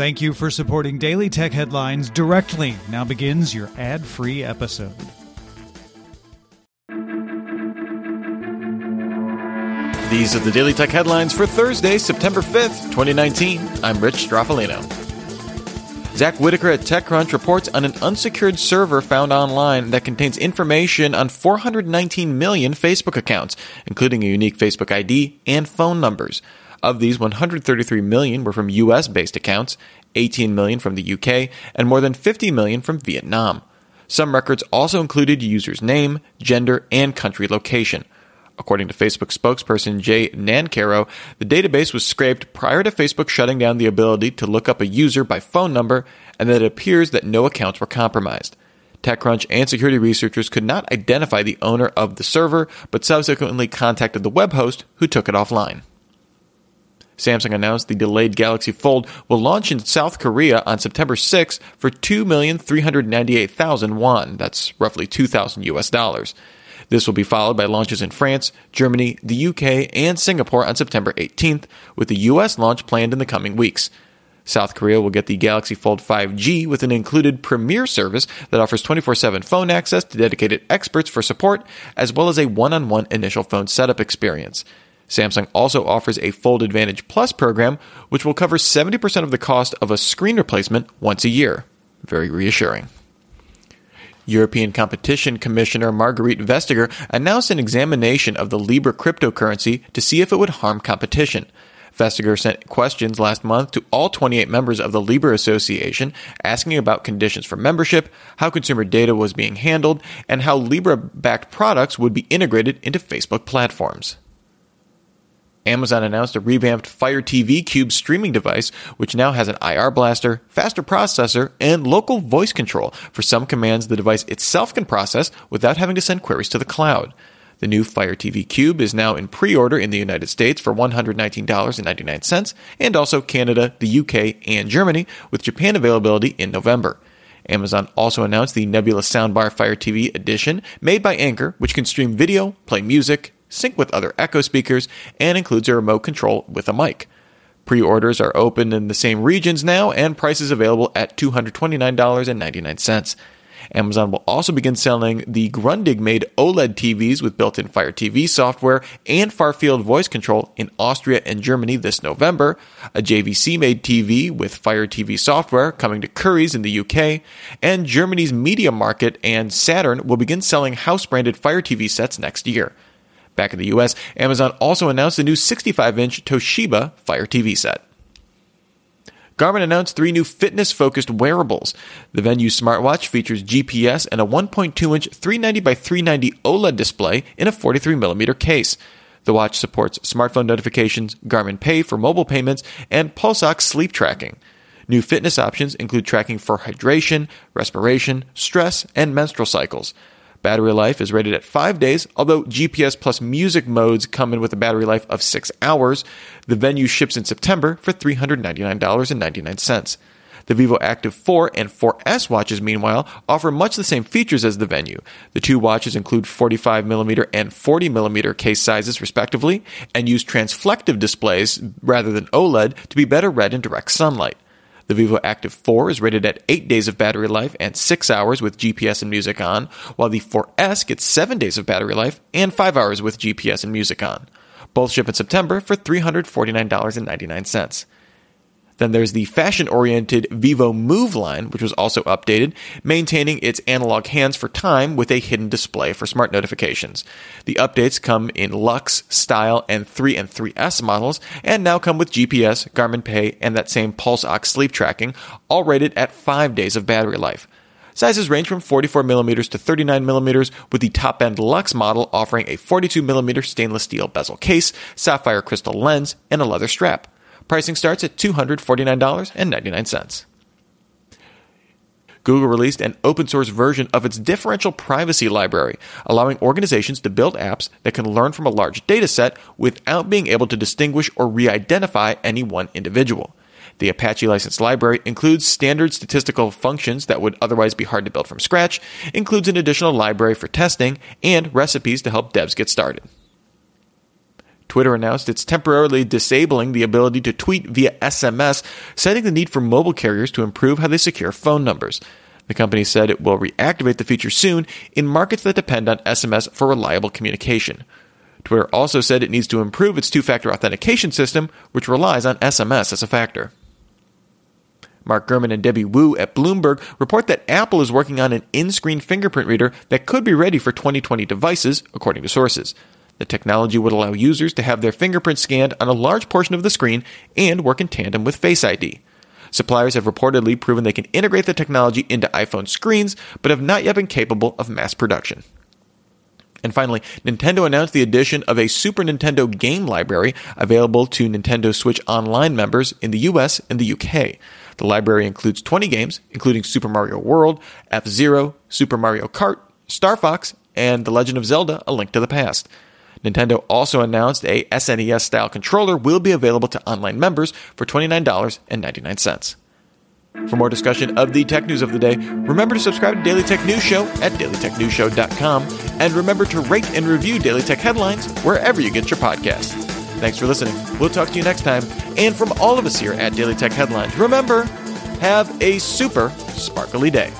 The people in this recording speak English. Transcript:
Thank you for supporting Daily Tech Headlines directly. Now begins your ad free episode. These are the Daily Tech Headlines for Thursday, September 5th, 2019. I'm Rich Stroffolino. Zack Whittaker at TechCrunch reports on an unsecured server found online that contains information on 419 million Facebook accounts, including a unique Facebook ID and phone numbers. Of these, 133 million were from US based accounts, 18 million from the UK, and more than 50 million from Vietnam. Some records also included users' name, gender, and country location. According to Facebook spokesperson Jay Nancarrow, the database was scraped prior to Facebook shutting down the ability to look up a user by phone number, and that it appears that no accounts were compromised. TechCrunch and security researchers could not identify the owner of the server, but subsequently contacted the web host who took it offline. Samsung announced the delayed Galaxy Fold will launch in South Korea on September 6 for 2,398,000 won. That's roughly 2,000 US dollars. This will be followed by launches in France, Germany, the UK, and Singapore on September 18th, with the US launch planned in the coming weeks. South Korea will get the Galaxy Fold 5G with an included Premier service that offers 24 7 phone access to dedicated experts for support, as well as a one on one initial phone setup experience. Samsung also offers a Fold Advantage Plus program, which will cover 70% of the cost of a screen replacement once a year. Very reassuring. European Competition Commissioner Margrethe Vestager announced an examination of the Libra cryptocurrency to see if it would harm competition. Vestager sent questions last month to all 28 members of the Libra Association asking about conditions for membership, how consumer data was being handled, and how Libra backed products would be integrated into Facebook platforms. Amazon announced a revamped Fire TV Cube streaming device, which now has an IR blaster, faster processor, and local voice control for some commands the device itself can process without having to send queries to the cloud. The new Fire TV Cube is now in pre order in the United States for $119.99 and also Canada, the UK, and Germany, with Japan availability in November. Amazon also announced the Nebula Soundbar Fire TV Edition, made by Anker, which can stream video, play music, sync with other Echo speakers, and includes a remote control with a mic. Pre orders are open in the same regions now, and prices available at $229.99. Amazon will also begin selling the Grundig made OLED TVs with built in Fire TV software and far field voice control in Austria and Germany this November, a JVC made TV with Fire TV software coming to Currys in the UK, and Germany's MediaMarkt and Saturn will begin selling house branded Fire TV sets next year. Back in the US, Amazon also announced a new 65 inch Toshiba Fire TV set. Garmin announced three new fitness focused wearables. The Venu smartwatch features GPS and a 1.2 inch 390 by 390 OLED display in a 43mm case. The watch supports smartphone notifications, Garmin Pay for mobile payments, and Pulse Ox sleep tracking. New fitness options include tracking for hydration, respiration, stress, and menstrual cycles. Battery life is rated at 5 days, although GPS plus music modes come in with a battery life of 6 hours. The Venu ships in September for $399.99. The Vivoactive 4 and 4S watches, meanwhile, offer much the same features as the Venu. The two watches include 45mm and 40mm case sizes, respectively, and use transflective displays rather than OLED to be better read in direct sunlight. The Vivoactive 4 is rated at 8 days of battery life and 6 hours with GPS and music on, while the 4S gets 7 days of battery life and 5 hours with GPS and music on. Both ship in September for $349.99. Then there's the fashion oriented Vivomove line, which was also updated, maintaining its analog hands for time with a hidden display for smart notifications. The updates come in Lux, Style, and 3 and 3S models, and now come with GPS, Garmin Pay, and that same Pulse Ox sleep tracking, all rated at 5 days of battery life. Sizes range from 44mm to 39mm, with the top end Lux model offering a 42mm stainless steel bezel case, sapphire crystal lens, and a leather strap. Pricing starts at $249.99. Google released an open source version of its differential privacy library, allowing organizations to build apps that can learn from a large data set without being able to distinguish or re identify any one individual. The Apache licensed library includes standard statistical functions that would otherwise be hard to build from scratch, includes an additional library for testing, and recipes to help devs get started. Twitter announced it's temporarily disabling the ability to tweet via SMS, citing the need for mobile carriers to improve how they secure phone numbers. The company said it will reactivate the feature soon in markets that depend on SMS for reliable communication. Twitter also said it needs to improve its two factor authentication system, which relies on SMS as a factor. Mark Gurman and Debby Wu at Bloomberg report that Apple is working on an in screen fingerprint reader that could be ready for 2020 devices, according to sources. The technology would allow users to have their fingerprints scanned on a large portion of the screen and work in tandem with Face ID. Suppliers have reportedly proven they can integrate the technology into iPhone screens, but have not yet been capable of mass production. And finally, Nintendo announced the addition of a Super Nintendo game library available to Nintendo Switch Online members in the US and the UK. The library includes 20 games, including Super Mario World, F Zero, Super Mario Kart, Star Fox, and The Legend of Zelda A Link to the Past. Nintendo also announced a SNES style controller will be available to online members for $29.99. For more discussion of the tech news of the day, remember to subscribe to Daily Tech News Show at dailytechnewsshow.com and remember to rate and review Daily Tech headlines wherever you get your podcasts. Thanks for listening. We'll talk to you next time. And from all of us here at Daily Tech Headlines, remember, have a super sparkly day.